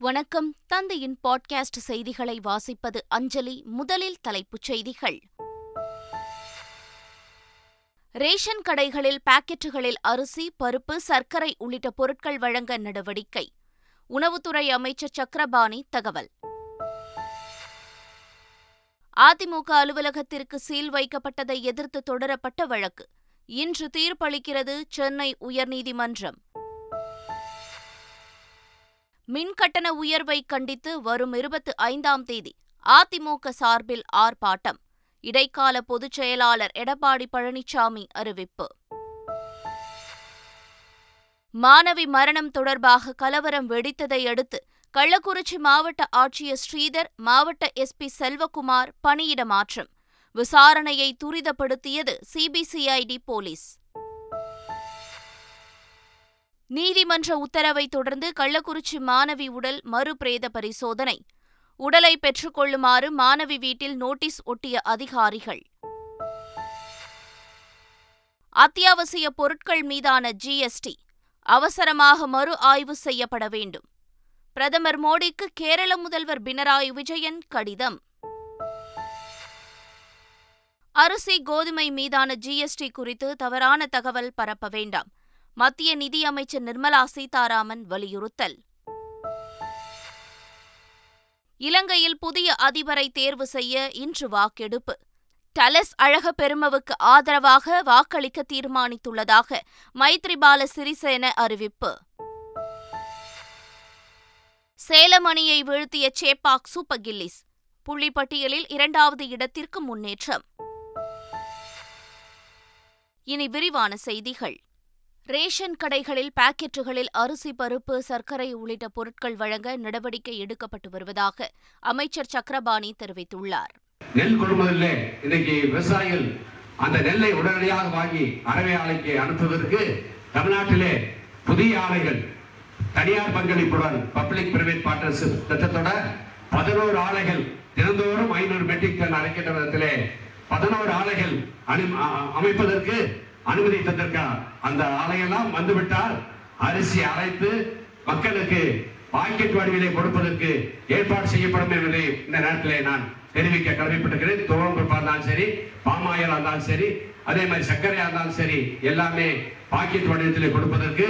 வணக்கம். தந்தையின் பாட்காஸ்ட் செய்திகளை வாசிப்பது அஞ்சலி முதலில் தலைப்புச் செய்திகள். ரேஷன் கடைகளில் பாக்கெட்டுகளில் அரிசி பருப்பு சர்க்கரை உள்ளிட்ட பொருட்கள் வழங்க நடவடிக்கை. உணவுத்துறை அமைச்சர் சக்கரபாணி தகவல். அதிமுக அலுவலகத்திற்கு சீல் வைக்கப்பட்டதை எதிர்த்து தொடரப்பட்ட வழக்கு. இன்று தீர்ப்பளிக்கிறது சென்னை உயர்நீதிமன்றம். மின் கட்டண உயர்வை கண்டித்து வரும் இருபத்தி ஐந்தாம் தேதி அதிமுக சார்பில் ஆர்ப்பாட்டம். இடைக்கால பொதுச் செயலாளர் எடப்பாடி பழனிசாமி அறிவிப்பு. மாணவி மரணம் தொடர்பாக கலவரம் வெடித்ததை அடுத்து கள்ளக்குறிச்சி மாவட்ட ஆட்சியர் ஸ்ரீதர் மாவட்ட எஸ்பி செல்வகுமார் பணியிட மாற்றம். விசாரணையை துரிதப்படுத்தியது சிபிசிஐடி போலீஸ். நீதிமன்ற உத்தரவை தொடர்ந்து கள்ளக்குறிச்சி மாணவி உடல் மறுபிரேத பரிசோதனை. உடலை பெற்றுக்கொள்ளுமாறு மாணவி வீட்டில் நோட்டீஸ் ஒட்டிய அதிகாரிகள். அத்தியாவசிய பொருட்கள் மீதான ஜிஎஸ்டி அவசரமாக மறு ஆய்வு செய்யப்பட வேண்டும். பிரதமர் மோடிக்கு கேரள முதல்வர் பினராயி விஜயன் கடிதம். அரிசி கோதுமை மீதான ஜிஎஸ்டி குறித்து தவறான தகவல் பரப்ப வேண்டாம். மத்திய நிதியமைச்சர் நிர்மலா சீதாராமன் வலியுறுத்தல். இலங்கையில் புதிய அதிபரை தேர்வு செய்ய இன்று வாக்கெடுப்பு. டலஸ் அழக பெருமவுக்கு ஆதரவாக வாக்களிக்க தீர்மானித்துள்ளதாக மைத்ரிபால சிறிசேன அறிவிப்பு. சேலம் அணியை வீழ்த்திய சேப்பாக் சூப்பர் கில்லிஸ் புள்ளிப்பட்டியலில் இரண்டாவது இடத்திற்கு முன்னேற்றம். இனி விரிவான செய்திகள். ரேஷன் கடைகளில் பாக்கெட்டுகளில் அரிசி பருப்பு சர்க்கரை உள்ளிட்ட பொருட்கள் வழங்க நடவடிக்கை எடுக்கப்பட்டு வருவதாக அமைச்சர் சக்கரபாணி தெரிவித்துள்ளார். நெல் கொள்முதலில் இன்னைக்கு விவசாயிகள் அந்த நெல்லை உடனடியாக வாங்கி அரவை ஆலைக்கு அனுப்புவதற்கு தமிழ்நாட்டிலே புதிய ஆலைகள் தனியார் பங்களிப்புடன் பப்ளிக் பிரைவேட் பார்ட்னர்ஷிப் திட்டத்தோட பதினோரு ஆலைகள் தினந்தோறும் ஐநூறு மெட்ரிக் டன் அரைக்கின்ற விதத்திலே பதினோரு ஆலைகள் அமைப்பதற்கு அனுமதி தந்திருக்கார் அந்த ஆலையெல்லாம் வந்துவிட்டால் அரிசி அரைத்து மக்களுக்கு பாக்கெட் வடிவிலே கொடுப்பதற்கு ஏற்பாடு செய்யப்படும் என்பதை இந்த நேரத்திலே நான் தெரிவிக்க கடமைப்பட்டிருக்கிறேன். துவம்பருப்பா இருந்தாலும் சரி பாமாயில் இருந்தாலும் சரி அதே மாதிரி சர்க்கரையா இருந்தாலும் சரி எல்லாமே பாக்கெட் வடிவத்திலே கொடுப்பதற்கு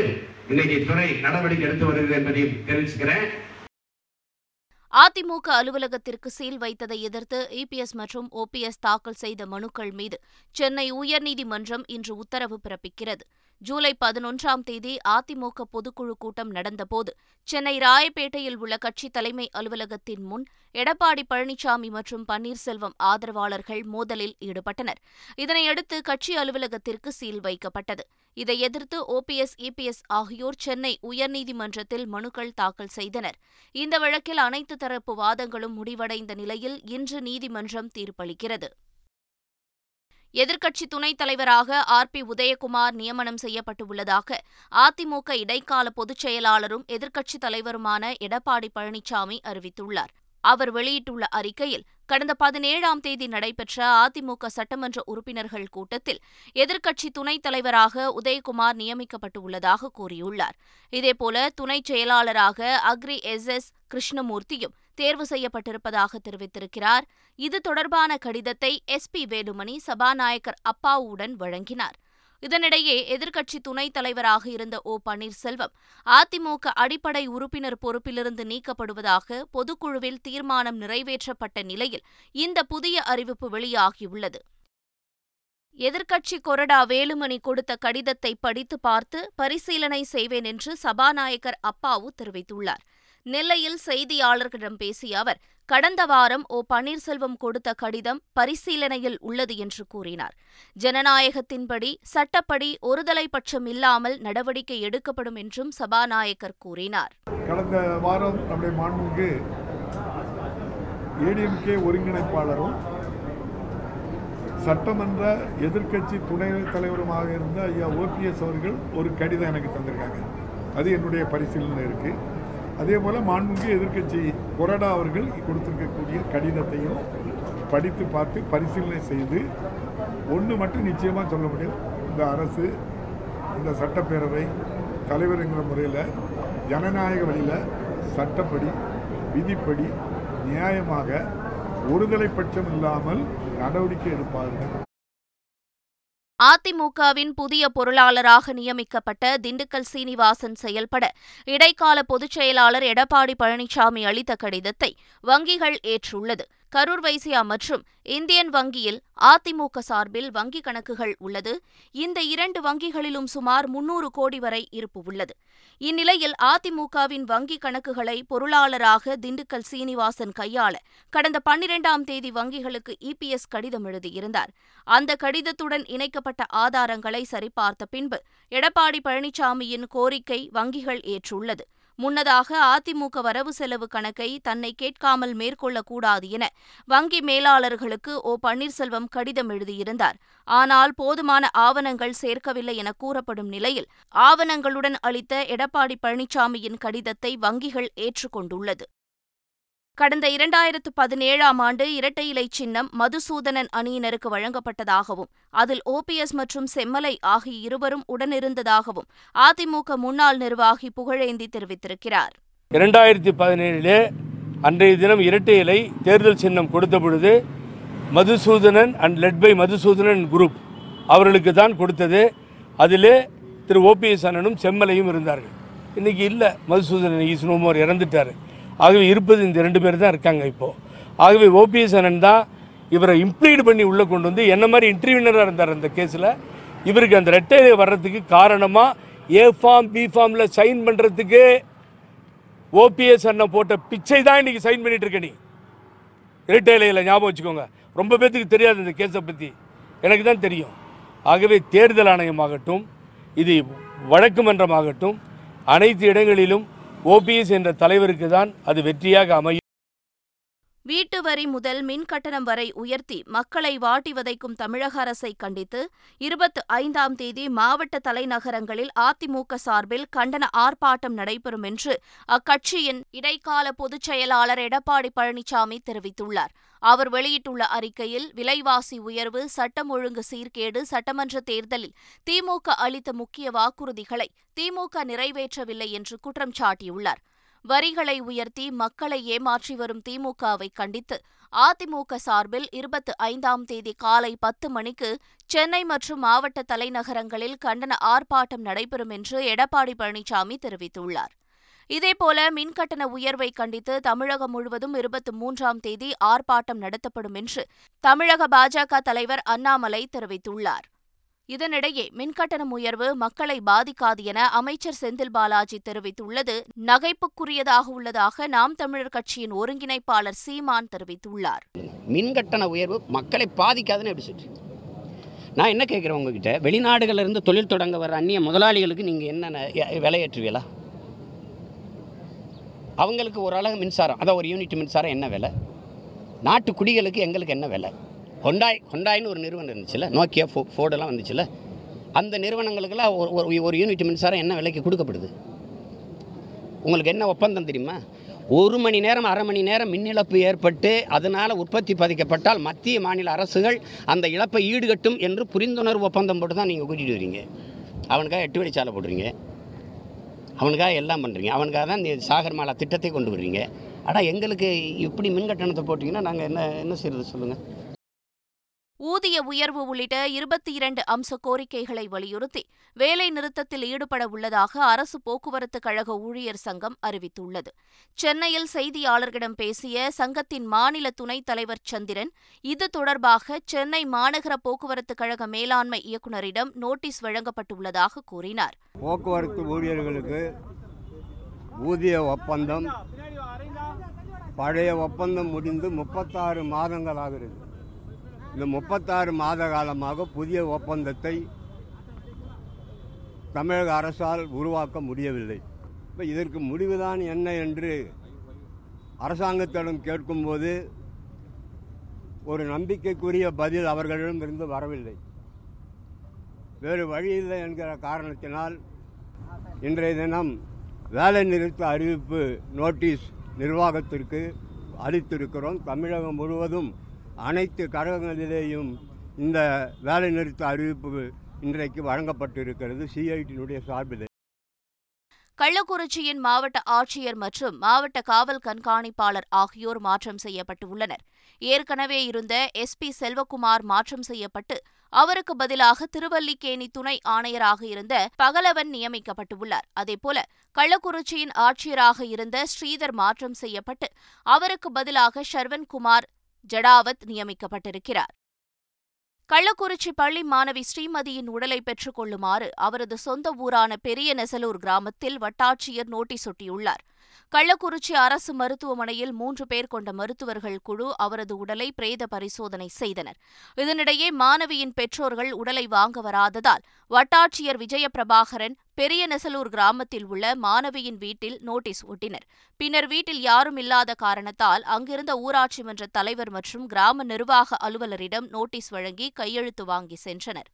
இன்னைக்கு துறை நடவடிக்கை எடுத்து வருகிறது என்பதையும் தெரிவிச்சுக்கிறேன். அதிமுக அலுவலகத்திற்கு சீல் வைத்ததை எதிர்த்து இபிஎஸ் மற்றும் ஓபிஎஸ் தாக்கல் செய்த மனுக்கள் மீது சென்னை உயர்நீதிமன்றம் இன்று உத்தரவு பிறப்பிக்கிறது. ஜூலை பதினொன்றாம் தேதி அதிமுக பொதுக்குழு கூட்டம் நடந்தபோது சென்னை ராயப்பேட்டையில் உள்ள கட்சி தலைமை அலுவலகத்தின் முன் எடப்பாடி பழனிசாமி மற்றும் பன்னீர்செல்வம் ஆதரவாளர்கள் மோதலில் ஈடுபட்டனர். இதனையடுத்து கட்சி அலுவலகத்திற்கு சீல் வைக்கப்பட்டது. இதை எதிர்த்து ஓபிஎஸ் இபிஎஸ் ஆகியோர் சென்னை உயர்நீதிமன்றத்தில் மனுக்கள் தாக்கல் செய்தனர். இந்த வழக்கில் அனைத்து தரப்பு வாதங்களும் முடிவடைந்த நிலையில் இன்று நீதிமன்றம் தீர்ப்பளிக்கிறது. எதிர்க்கட்சி துணைத் தலைவராக ஆர் பி உதயகுமார் நியமனம் செய்யப்பட்டுள்ளதாக அதிமுக இடைக்கால பொதுச் செயலாளரும் எதிர்க்கட்சித் தலைவருமான எடப்பாடி பழனிசாமி அறிவித்துள்ளார். அவர் வெளியிட்டுள்ள அறிக்கையில் கடந்த பதினேழாம் தேதி நடைபெற்ற அதிமுக சட்டமன்ற உறுப்பினர்கள் கூட்டத்தில் எதிர்க்கட்சி துணைத் தலைவராக உதயகுமார் நியமிக்கப்பட்டுள்ளதாக கூறியுள்ளார். இதேபோல துணைச் செயலாளராக அக்ரி எஸ் எஸ் கிருஷ்ணமூர்த்தியும் தேர்வு செய்யப்பட்டிருப்பதாக தெரிவித்திருக்கிறார். இது தொடர்பான கடிதத்தை எஸ் பி வேலுமணி சபாநாயகர் அப்பாவுடன் வழங்கினார். இதனிடையே எதிர்க்கட்சி துணைத் தலைவராக இருந்த ஓ பன்னீர்செல்வம் அதிமுக அடிப்படை உறுப்பினர் பொறுப்பிலிருந்து நீக்கப்படுவதாக பொதுக்குழுவில் தீர்மானம் நிறைவேற்றப்பட்ட நிலையில் இந்த புதிய அறிவிப்பு வெளியாகியுள்ளது. எதிர்க்கட்சி கொறடா வேலுமணி கொடுத்த கடிதத்தை படித்து பார்த்து பரிசீலனை செய்வேன் என்று சபாநாயகர் அப்பாவு தெரிவித்துள்ளார். நெல்லையில் செய்தியாளர்களிடம் பேசிய அவர் கடந்த வாரம் ஓ பன்னீர்செல்வம் கொடுத்த கடிதம் பரிசீலனையில் உள்ளது என்று கூறினார். ஜனநாயகத்தின்படி சட்டப்படி ஒருதலை பட்சம் இல்லாமல் நடவடிக்கை எடுக்கப்படும் என்றும் சபாநாயகர் கூறினார். கடந்த வாரம் நம்முடைய மாண்புக்கு ஏடிஎம்கே ஒருங்கிணைப்பாளரும் சட்டமன்ற எதிர்க்கட்சி துணை தலைவருமாக இருந்த ஐயா ஓபிஎஸ் அவர்கள் ஒரு கடிதம் எனக்கு தந்திருக்காங்க. அது என்னுடைய பரிசீலனை இருக்குது அதே போல் மாண்புமிகு எதிர்க்கட்சி கொரடா அவர்கள் கொடுத்துருக்கக்கூடிய கடிதத்தையும் படித்து பார்த்து பரிசீலனை செய்து ஒன்று மட்டும் நிச்சயமாக சொல்ல முடியும். இந்த அரசு இந்த சட்டப்பேரவை தலைவருங்கிற முறையில் ஜனநாயக வழியில் சட்டப்படி விதிப்படி நியாயமாக ஒருதலைப்பட்சம் இல்லாமல் நடவடிக்கை எடுப்பார்கள். அதிமுகவின் புதிய பொருளாளராக நியமிக்கப்பட்ட திண்டுக்கல் சீனிவாசன் செயல்பட இடைக்கால பொதுச் செயலாளர் எடப்பாடி பழனிசாமி அளித்த கடிதத்தை வங்கிகள் ஏற்றுள்ளது. கரூர் வைசியா மற்றும் இந்தியன் வங்கியில் அதிமுக சார்பில் வங்கிக் கணக்குகள் உள்ளது. இந்த இரண்டு வங்கிகளிலும் சுமார் முன்னூறு கோடி வரை இருப்பு உள்ளது. இந்நிலையில் அதிமுகவின் வங்கிக் கணக்குகளை பொருளாளராக திண்டுக்கல் சீனிவாசன் கையாள கடந்த பன்னிரெண்டாம் தேதி வங்கிகளுக்கு இபிஎஸ் கடிதம் எழுதியிருந்தார். அந்த கடிதத்துடன் இணைக்கப்பட்ட ஆதாரங்களை சரிபார்த்த பின்பு எடப்பாடி பழனிசாமியின் கோரிக்கை வங்கிகள் ஏற்றுள்ளது. முன்னதாக அதிமுக வரவு செலவு கணக்கை தன்னை கேட்காமல் மேற்கொள்ளக்கூடாது என வங்கி மேலாளர்களுக்கு ஓ பன்னீர்செல்வம் கடிதம் எழுதியிருந்தார். ஆனால் போதுமான ஆவணங்கள் சேர்க்கவில்லை என கூறப்படும் நிலையில் ஆவணங்களுடன் அளித்த எடப்பாடி பழனிசாமியின் கடிதத்தை வங்கிகள் ஏற்றுக்கொண்டுள்ளது. கடந்த இரண்டாயிரத்து பதினேழாம் ஆண்டு இரட்டை இலை சின்னம் மதுசூதனன் அணியினருக்கு வழங்கப்பட்டதாகவும் அதில் ஓபிஎஸ் மற்றும் செம்மலை ஆகிய இருவரும் உடனிருந்ததாகவும் அதிமுக முன்னாள் நிர்வாகி புகழேந்தி தெரிவித்திருக்கிறார். இரண்டாயிரத்தி பதினேழிலே அன்றைய தினம் இரட்டை இலை தேர்தல் சின்னம் கொடுத்த பொழுது Madhusudhanan and led by Madhusudhanan group அவர்களுக்கு தான் கொடுத்தது. அதிலே திரு ஓபிஎஸ் அண்ணனும் செம்மலையும் இருந்தார்கள். இன்னைக்கு இல்லை மதுசூதனன் இஸ்னோமோர் இறந்துட்டார். ஆகவே இருப்பது இந்த ரெண்டு பேர் தான் இருக்காங்க இப்போது ஆகவே ஓபிஎஸ் அண்ணன் தான் இவரை இம்ப்ளீட் பண்ணி உள்ளே கொண்டு வந்து என்ன மாதிரி இன்டர்வியூனராக இருந்தார் அந்த கேஸில் இவருக்கு அந்த ரெட்டை வர்றதுக்கு காரணமாக ஏ ஃபார்ம் பி ஃபார்மில் சைன் பண்ணுறதுக்கு ஓபிஎஸ் அண்ணன் போட்ட பிச்சை தான் இன்னைக்கு சைன் பண்ணிகிட்டு இருக்க நீ. இரட்டையிலையில் ஞாபகம் வச்சுக்கோங்க. ரொம்ப பேர்த்துக்கு தெரியாது இந்த கேஸை பற்றி எனக்கு தான் தெரியும். ஆகவே தேர்தல் ஆணையமாகட்டும் இது வழக்கு மன்றமாகட்டும் அனைத்து இடங்களிலும் ஓபிஎஸ் என்ற தலைவருக்கு தான் அது வெற்றியாக அமையும். வீட்டு வரி முதல் மின் கட்டணம் வரை உயர்த்தி மக்களை வாட்டி வதைக்கும் தமிழக அரசை கண்டித்து இருபத்து ஐந்தாம் தேதி மாவட்ட தலைநகரங்களில் அதிமுக சார்பில் கண்டன ஆர்ப்பாட்டம் நடைபெறும் என்று அக்கட்சியின் இடைக்கால பொதுச் செயலாளர் எடப்பாடி பழனிசாமி தெரிவித்துள்ளார். அவர் வெளியிட்டுள்ள அறிக்கையில் விலைவாசி உயர்வு சட்டம் ஒழுங்கு சீர்கேடு சட்டமன்ற தேர்தலில் திமுக அளித்த முக்கிய வாக்குறுதிகளை திமுக நிறைவேற்றவில்லை என்று குற்றம் சாட்டியுள்ளார். வரிகளை உயர்த்தி மக்களை ஏமாற்றி வரும் திமுகவை கண்டித்து அதிமுக சார்பில் இருபத்து ஐந்தாம் தேதி காலை பத்து மணிக்கு சென்னை மற்றும் மாவட்ட தலைநகரங்களில் கண்டன ஆர்ப்பாட்டம் நடைபெறும் என்று எடப்பாடி பழனிசாமி தெரிவித்துள்ளார். இதேபோல மின்கட்டண உயர்வை கண்டித்து தமிழகம் முழுவதும் இருபத்தி மூன்றாம் தேதி ஆர்ப்பாட்டம் நடத்தப்படும் என்று தமிழக பாஜக தலைவர் அண்ணாமலை தெரிவித்துள்ளார். இதனிடையே மின்கட்டணம் உயர்வு மக்களை பாதிக்காது என அமைச்சர் செந்தில் பாலாஜி தெரிவித்துள்ளது. நகைப்புக்குரியதாக உள்ளதாக நாம் தமிழர் கட்சியின் ஒருங்கிணைப்பாளர் சீமான் தெரிவித்துள்ளார். மின்கட்டண உயர்வு மக்களை பாதிக்காதுன்னு எப்படி சொல்றீங்க? நான் என்ன கேட்குறேன் உங்ககிட்ட? வெளிநாடுகளிலிருந்து தொழில் தொடங்க வர அந்நிய முதலாளிகளுக்கு நீங்கள் என்னென்ன விலையேற்றுவீங்களா? அவங்களுக்கு ஒரு அழகு மின்சாரம். அதான் ஒரு யூனிட் மின்சாரம். என்ன விலை? நாட்டு குடிகளுக்கு எங்களுக்கு என்ன விலை? ஹொண்டாய் ஹொண்டாய்னு ஒரு நிறுவனம் இருந்துச்சுல்ல நோக்கியா ஃபோ ஃபோர்டெல்லாம் வந்துச்சுல்ல அந்த நிறுவனங்களுக்கெல்லாம் ஒரு ஒரு- யூனிட் மின்சாரம் என்ன விலைக்கு கொடுக்கப்படுது? உங்களுக்கு என்ன ஒப்பந்தம் தெரியுமா? ஒரு மணி நேரம் அரை மணி நேரம் மின் இழப்பு ஏற்பட்டு அதனால் உற்பத்தி பாதிக்கப்பட்டால் மத்திய மாநில அரசுகள் அந்த இழப்பை ஈடுகட்டும் என்று புரிந்துணர்வு ஒப்பந்தம் போட்டு தான் நீங்கள் கூட்டிகிட்டு வரீங்க. அவனுக்காக எட்டு வழிச்சாலை போடுறீங்க அவனுக்காக எல்லாம் பண்ணுறீங்க அவனுக்காக தான் இந்த சாகர்மாலா திட்டத்தை கொண்டு வர்றீங்க. ஆனால் எங்களுக்கு இப்படி மின் கட்டணத்தை போட்டிங்கன்னா நாங்கள் என்ன என்ன செய்கிறது சொல்லுங்கள் ஊதிய உயர்வு உள்ளிட்ட இருபத்தி இரண்டு அம்ச கோரிக்கைகளை வலியுறுத்தி வேலை நிறுத்தத்தில் ஈடுபட உள்ளதாக அரசு போக்குவரத்து கழக ஊழியர் சங்கம் அறிவித்துள்ளது. சென்னையில் செய்தியாளர்களிடம் பேசிய சங்கத்தின் மாநில துணைத் தலைவர் சந்திரன் இது தொடர்பாக சென்னை மாநகர போக்குவரத்து கழக மேலாண்மை இயக்குநரிடம் நோட்டீஸ் வழங்கப்பட்டுள்ளதாக கூறினார். போக்குவரத்து ஊழியர்களுக்கு ஊதிய ஒப்பந்தம் பழைய ஒப்பந்தம் முடிந்து முப்பத்தாறு மாதங்களாகிறது. இந்த முப்பத்தாறு மாத காலமாக புதிய ஒப்பந்தத்தை தமிழக அரசால் உருவாக்க முடியவில்லை. இப்போ இதற்கு முடிவுதான் என்ன என்று அரசாங்கத்திடம் கேட்கும்போது ஒரு நம்பிக்கைக்குரிய பதில் அவர்களிடம் இருந்து வரவில்லை. வேறு வழி இல்லை என்கிற காரணத்தினால் இன்றைய தினம் வேலை நிறுத்த அறிவிப்பு நோட்டீஸ் நிர்வாகத்திற்கு அளித்திருக்கிறோம். தமிழகம் முழுவதும் அனைத்து கழகங்களிலேயும் இந்த வேலைநிறுத்த அறிவிப்பு இன்றைக்கு வழங்கப்பட்டிருக்கிறது. சிஐடியினுடைய சார்பில். கள்ளக்குறிச்சியின் மாவட்ட ஆட்சியர் மற்றும் மாவட்ட காவல் கண்காணிப்பாளர் ஆகியோர் மாற்றம் செய்யப்பட்டுள்ளனர். ஏற்கனவே இருந்த எஸ்பி செல்வகுமார் மாற்றம் செய்யப்பட்டு அவருக்கு பதிலாக திருவல்லிக்கேணி துணை ஆணையராக இருந்த பகலவன் நியமிக்கப்பட்டுள்ளார். அதேபோல கள்ளக்குறிச்சியின் ஆட்சியராக இருந்த ஸ்ரீதர் மாற்றம் செய்யப்பட்டு அவருக்கு பதிலாக ஷர்வன்குமார் ஜடாவத் நியமிக்கப்பட்டிருக்கிறார். கள்ளக்குறிச்சி பள்ளி மாணவி ஸ்ரீமதியின் உடலை பெற்றுக் கொள்ளுமாறு அவரது சொந்த ஊரான பெரிய நெசலூர் கிராமத்தில் வட்டாட்சியர் நோட்டீஸ் ஒட்டியுள்ளார். கள்ளக்குறிச்சி அரசு மருத்துவமனையில் மூன்று பேர் கொண்ட மருத்துவர்கள் குழு அவரது உடலை பிரேத பரிசோதனை செய்தனர். இதனிடையே மாணவியின் பெற்றோர்கள் உடலை வாங்க வராததால் வட்டாட்சியர் விஜயபிரபாகரன் பெரிய நெசலூர் கிராமத்தில் உள்ள மாணவியின் வீட்டில் நோட்டீஸ் ஒட்டினர். பின்னர் வீட்டில் யாரும் இல்லாத காரணத்தால் அங்கிருந்த ஊராட்சி மன்ற தலைவர் மற்றும் கிராம நிர்வாக அலுவலரிடம் நோட்டீஸ் வழங்கி கையெழுத்து வாங்கி சென்றனர்.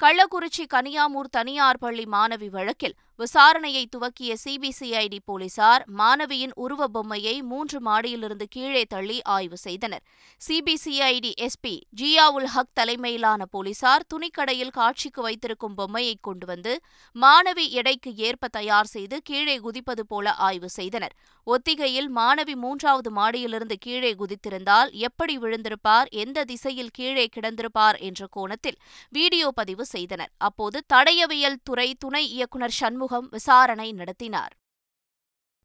கள்ளக்குறிச்சி கனியாமூர் தனியார் பள்ளி மாணவி வழக்கில் விசாரணையை துவக்கிய சிபிசிஐடி போலீசார் மாணவியின் உருவ பொம்மையை மூன்று மாடியிலிருந்து கீழே தள்ளி ஆய்வு செய்தனர். சிபிசிஐடி எஸ்பி ஜியாவுல் ஹக் தலைமையிலான போலீசார் துணிக்கடையில் காட்சிக்கு வைத்திருக்கும் பொம்மையை கொண்டு வந்து மாணவி எடைக்கு ஏற்ப தயார் செய்து கீழே குதிப்பது போல ஆய்வு செய்தனர். ஒத்திகையில் மாணவி மூன்றாவது மாடியிலிருந்து கீழே குதித்திருந்தால் எப்படி விழுந்திருப்பார் எந்த திசையில் கீழே கிடந்திருப்பார் என்ற கோணத்தில் வீடியோ பதிவு செய்தனர். அப்போது தடயவியல் துறை துணை இயக்குநர் சண்முகம் விசாரணை நடத்தினார்.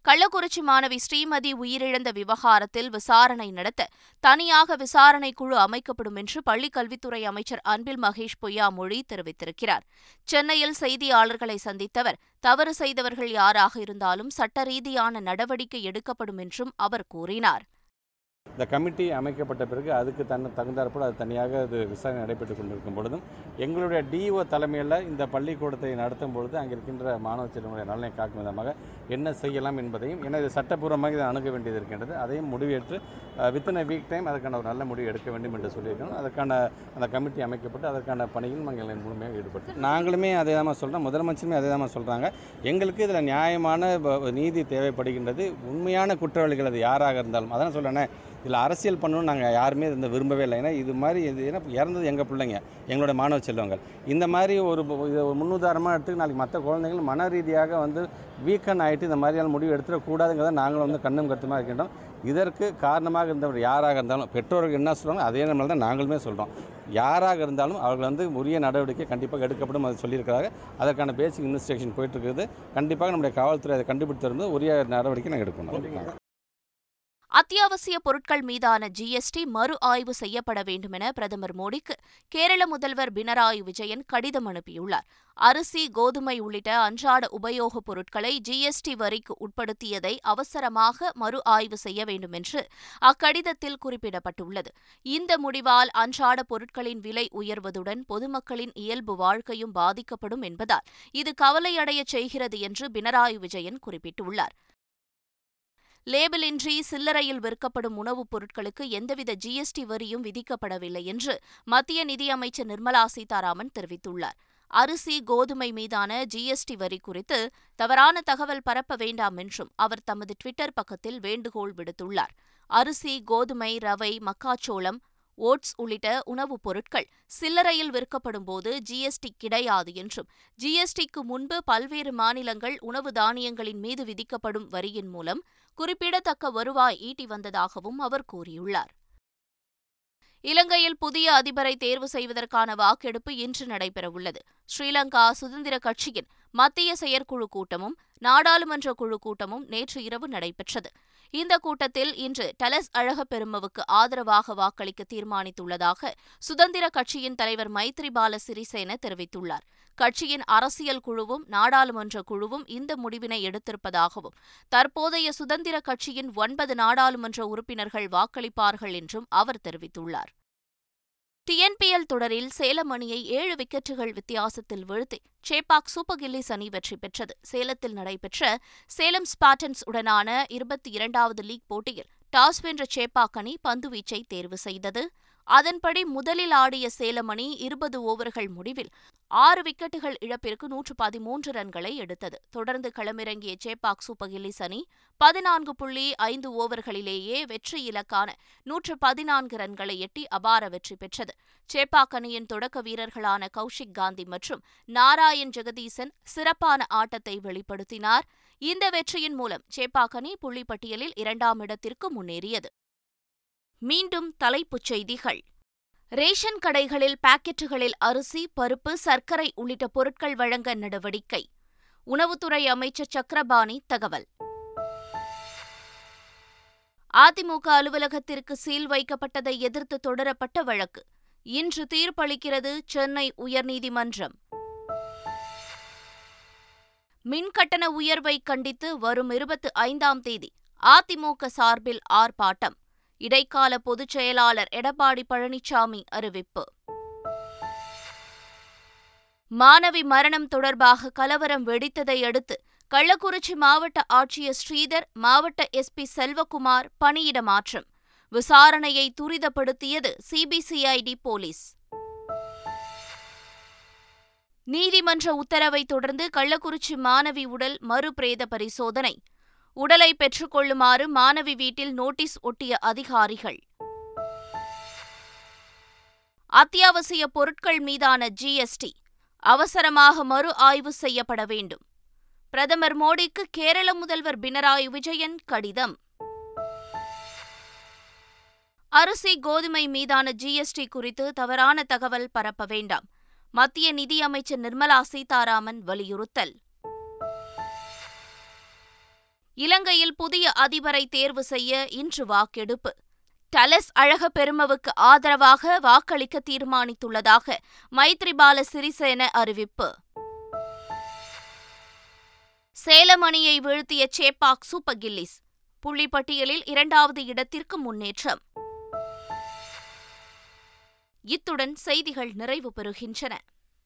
கள்ளக்குறிச்சி மாணவி ஸ்ரீமதி உயிரிழந்த விவகாரத்தில் விசாரணை நடத்த தனியாக விசாரணை குழு அமைக்கப்படும் என்று பள்ளிக் கல்வித்துறை அமைச்சர் அன்பில் மகேஷ் பொய்யாமொழி தெரிவித்திருக்கிறார். சென்னையில் செய்தியாளர்களை சந்தித்தவர் தவறு செய்தவர்கள் யாராக இருந்தாலும் சட்ட ரீதியான நடவடிக்கை எடுக்கப்படும் என்றும் அவர் கூறினார். இந்த கமிட்டி அமைக்கப்பட்ட பிறகு அதுக்கு தன் தகுந்தாற்போல் அது தனியாக அது விசாரணை நடைபெற்று கொண்டிருக்கும் பொழுதும் எங்களுடைய டிஓ தலைமையில் இந்த பள்ளிக்கூடத்தை நடத்தும் பொழுது அங்கே இருக்கின்ற மாணவ செல்வங்களுடைய நலனை காக்கும் விதமாக என்ன செய்யலாம் என்பதையும் ஏன்னா இது சட்டப்பூர்வமாக இதை அணுக வேண்டியது இருக்கின்றது. அதையும் முடிவேற்று வித்தின் வீக் டைம் அதற்கான ஒரு நல்ல முடிவு எடுக்க வேண்டும் என்று சொல்லியிருக்கணும் அதற்கான அந்த கமிட்டி அமைக்கப்பட்டு அதற்கான பணியில் நாங்கள் முழுமையாக ஈடுபட்டு நாங்களுமே அதே தான் சொல்கிறோம் முதலமைச்சருமே அதே தான் சொல்கிறாங்க எங்களுக்கு இதில் நியாயமான நீதி தேவைப்படுகின்றது. உண்மையான குற்றவாளிகள் அது யாராக இருந்தாலும். அதான் சொல்கிறேனே இதில் அரசியல் பண்ணணும்னு நாங்கள் யாருமே இந்த விரும்பவே இல்லை. ஏன்னா இது மாதிரி இது ஏன்னா இறந்தது எங்கள் பிள்ளைங்க எங்களோட மாணவ செல்வங்கள். இந்த மாதிரி ஒரு இது ஒரு முன்னுதாரணமாக எடுத்து நாளைக்கு மற்ற குழந்தைகள் மன ரீதியாக வந்து வீக்கன் ஆகிட்டு இந்த மாதிரியான முடிவு எடுத்துடக்கூடாதுங்கிறத நாங்களும் வந்து கண்ணும் கருத்துமாக இருக்கின்றோம் இதற்கு காரணமாக இருந்தவர் யாராக இருந்தாலும் பெற்றோர்கள் என்ன சொல்கிறாங்க அதே நம்மள தான் நாங்களுமே சொல்கிறோம் யாராக இருந்தாலும் அவர்கள் வந்து உரிய நடவடிக்கை கண்டிப்பாக எடுக்கப்படும் அது சொல்லியிருக்கிறாங்க. அதற்கான பேசிக் இன்வெஸ்டிகேஷன் போயிட்டுருக்குது கண்டிப்பாக நம்முடைய காவல்துறை அதை கண்டுபிடித்திருந்து உரிய நடவடிக்கை நாங்கள் எடுக்கணும். அத்தியாவசிய பொருட்கள் மீதான ஜிஎஸ்டி மறு ஆய்வு செய்யப்பட வேண்டுமென பிரதமர் மோடிக்கு கேரள முதல்வர் பினராயி விஜயன் கடிதம் அனுப்பியுள்ளார். அரிசி கோதுமை உள்ளிட்ட அன்றாட உபயோகப் பொருட்களை ஜிஎஸ்டி வரிக்கு உட்படுத்தியதை அவசரமாக மறு ஆய்வு செய்ய வேண்டுமென்று அக்கடிதத்தில் குறிப்பிடப்பட்டுள்ளது. இந்த முடிவால் அன்றாட பொருட்களின் விலை உயர்வதுடன் பொதுமக்களின் இயல்பு வாழ்க்கையும் பாதிக்கப்படும் என்பதால் இது கவலையடையச் செய்கிறது என்று பினராயி விஜயன் குறிப்பிட்டுள்ளார். லேபிளின்றி சில்லறையில் விற்கப்படும் உணவுப் பொருட்களுக்கு எந்தவித ஜிஎஸ்டி வரியும் விதிக்கப்படவில்லை என்று மத்திய நிதியமைச்சர் நிர்மலா சீதாராமன் தெரிவித்துள்ளார். அரிசி கோதுமை மீதான ஜிஎஸ்டி வரி குறித்து தவறான தகவல் பரப்ப வேண்டாம் என்றும் அவர் தமது ட்விட்டர் பக்கத்தில் வேண்டுகோள் விடுத்துள்ளார். அரிசி கோதுமை ரவை மக்காச்சோளம் ஓட்ஸ் உள்ளிட்ட உணவுப் பொருட்கள் சில்லறையில் விற்கப்படும் போது ஜிஎஸ்டி கிடையாது என்றும் ஜிஎஸ்டிக்கு முன்பு பல்வேறு மாநிலங்கள் உணவு தானியங்களின் மீது விதிக்கப்படும் வரியின் மூலம் குறிப்பிடத்தக்க வருவாய் ஈட்டி வந்ததாகவும் அவர் கூறியுள்ளார். இலங்கையில் புதிய அதிபரை தேர்வு செய்வதற்கான வாக்கெடுப்பு இன்று நடைபெறவுள்ளது. ஸ்ரீலங்கா சுதந்திர கட்சியின் மத்திய செயற்குழு கூட்டமும் நாடாளுமன்ற குழு கூட்டமும் நேற்று இரவு நடைபெற்றது. இந்த கூட்டத்தில் இன்று டலஸ் அழகப்பெருமவுக்கு ஆதரவாக வாக்களிக்க தீர்மானித்துள்ளதாக சுதந்திர கட்சியின் தலைவர் மைத்ரிபால சிறிசேன தெரிவித்துள்ளார். கட்சியின் அரசியல் குழுவும் நாடாளுமன்ற குழுவும் இந்த முடிவினை எடுத்திருப்பதாகவும் தற்போதைய சுதந்திர கட்சியின் ஒன்பது நாடாளுமன்ற உறுப்பினர்கள் வாக்களிப்பார்கள் என்றும் அவர் தெரிவித்துள்ளார். டிஎன்பிஎல் தொடரில் சேலம் அணியை ஏழு விக்கெட்டுகள் வித்தியாசத்தில் வீழ்த்தி சேப்பாக் சூப்பர் கில்லிஸ் அணி வெற்றி பெற்றது. சேலத்தில் நடைபெற்ற சேலம் ஸ்பாட்டன்ஸ் உடனான இருபத்தி இரண்டாவது லீக் போட்டியில் டாஸ் வென்ற சேப்பாக் அணி பந்துவீச்சை தேர்வு செய்தது. அதன்படி முதலில் ஆடிய சேலம் அணி இருபது ஓவர்கள் முடிவில் ஆறு விக்கெட்டுகள் இழப்பிற்கு நூற்று பதிமூன்று ரன்களை எடுத்தது. தொடர்ந்து களமிறங்கிய சேப்பாக் சூப்பர் கில்லிஸ் அணி பதினான்கு புள்ளி ஐந்து ஓவர்களிலேயே வெற்றி இலக்கான நூற்று பதினான்கு ரன்களை எட்டி அபார வெற்றி பெற்றது. சேப்பாக் அணியின் தொடக்க வீரர்களான கௌஷிக் காந்தி மற்றும் நாராயண் ஜெகதீசன் சிறப்பான ஆட்டத்தை வெளிப்படுத்தினார். இந்த வெற்றியின் மூலம் சேப்பாக் அணி புள்ளிப்பட்டியலில் இரண்டாம் இடத்திற்கு முன்னேறியது. மீண்டும் தலைப்புச் செய்திகள். ரேஷன் கடைகளில் பாக்கெட்டுகளில் அரிசி பருப்பு சர்க்கரை உள்ளிட்ட பொருட்கள் வழங்க நடவடிக்கை. உணவுத்துறை அமைச்சர் சக்கரபாணி தகவல். அதிமுக அலுவலகத்திற்கு சீல் வைக்கப்பட்டதை எதிர்த்து தொடரப்பட்ட வழக்கு. இன்று தீர்ப்பளிக்கிறது சென்னை உயர்நீதிமன்றம். மின்கட்டண உயர்வை கண்டித்து வரும் இருபத்தி ஐந்தாம் தேதி அதிமுக சார்பில் ஆர்ப்பாட்டம். இடைக்கால பொதுச் செயலாளர் எடப்பாடி பழனிசாமி அறிவிப்பு. மாணவி மரணம் தொடர்பாக கலவரம் வெடித்ததை அடுத்து கள்ளக்குறிச்சி மாவட்ட ஆட்சியர் ஸ்ரீதர் மாவட்ட எஸ்பி செல்வகுமார் பணியிட மாற்றம். விசாரணையை துரிதப்படுத்தியது சிபிசிஐடி போலீஸ். நீதிமன்ற உத்தரவை தொடர்ந்து கள்ளக்குறிச்சி மாணவி உடல் மறுபிரேத பரிசோதனை. உடலை பெற்றுக்கொள்ளுமாறு மாணவி வீட்டில் நோட்டீஸ் ஒட்டிய அதிகாரிகள். அத்தியாவசிய பொருட்கள் மீதான ஜிஎஸ்டி அவசரமாக மறு ஆய்வு செய்யப்பட வேண்டும். பிரதமர் மோடிக்கு கேரள முதல்வர் பினராயி விஜயன் கடிதம். அரிசி கோதுமை மீதான ஜிஎஸ்டி குறித்து தவறான தகவல் பரப்ப வேண்டாம் மத்திய நிதியமைச்சர் நிர்மலா சீதாராமன் வலியுறுத்தல். இலங்கையில் புதிய அதிபரை தேர்வு செய்ய இன்று வாக்கெடுப்பு. டலஸ் அழகப்பெருமவுக்கு ஆதரவாக வாக்களிக்க தீர்மானித்துள்ளதாக மைத்ரிபால சிறிசேன அறிவிப்பு. சேலம் அணியை வீழ்த்திய சேப்பாக் சூப்பர் கில்லிஸ் புள்ளிப்பட்டியலில் இரண்டாவது இடத்திற்கு முன்னேற்றம். இத்துடன் செய்திகள் நிறைவு பெறுகின்றன.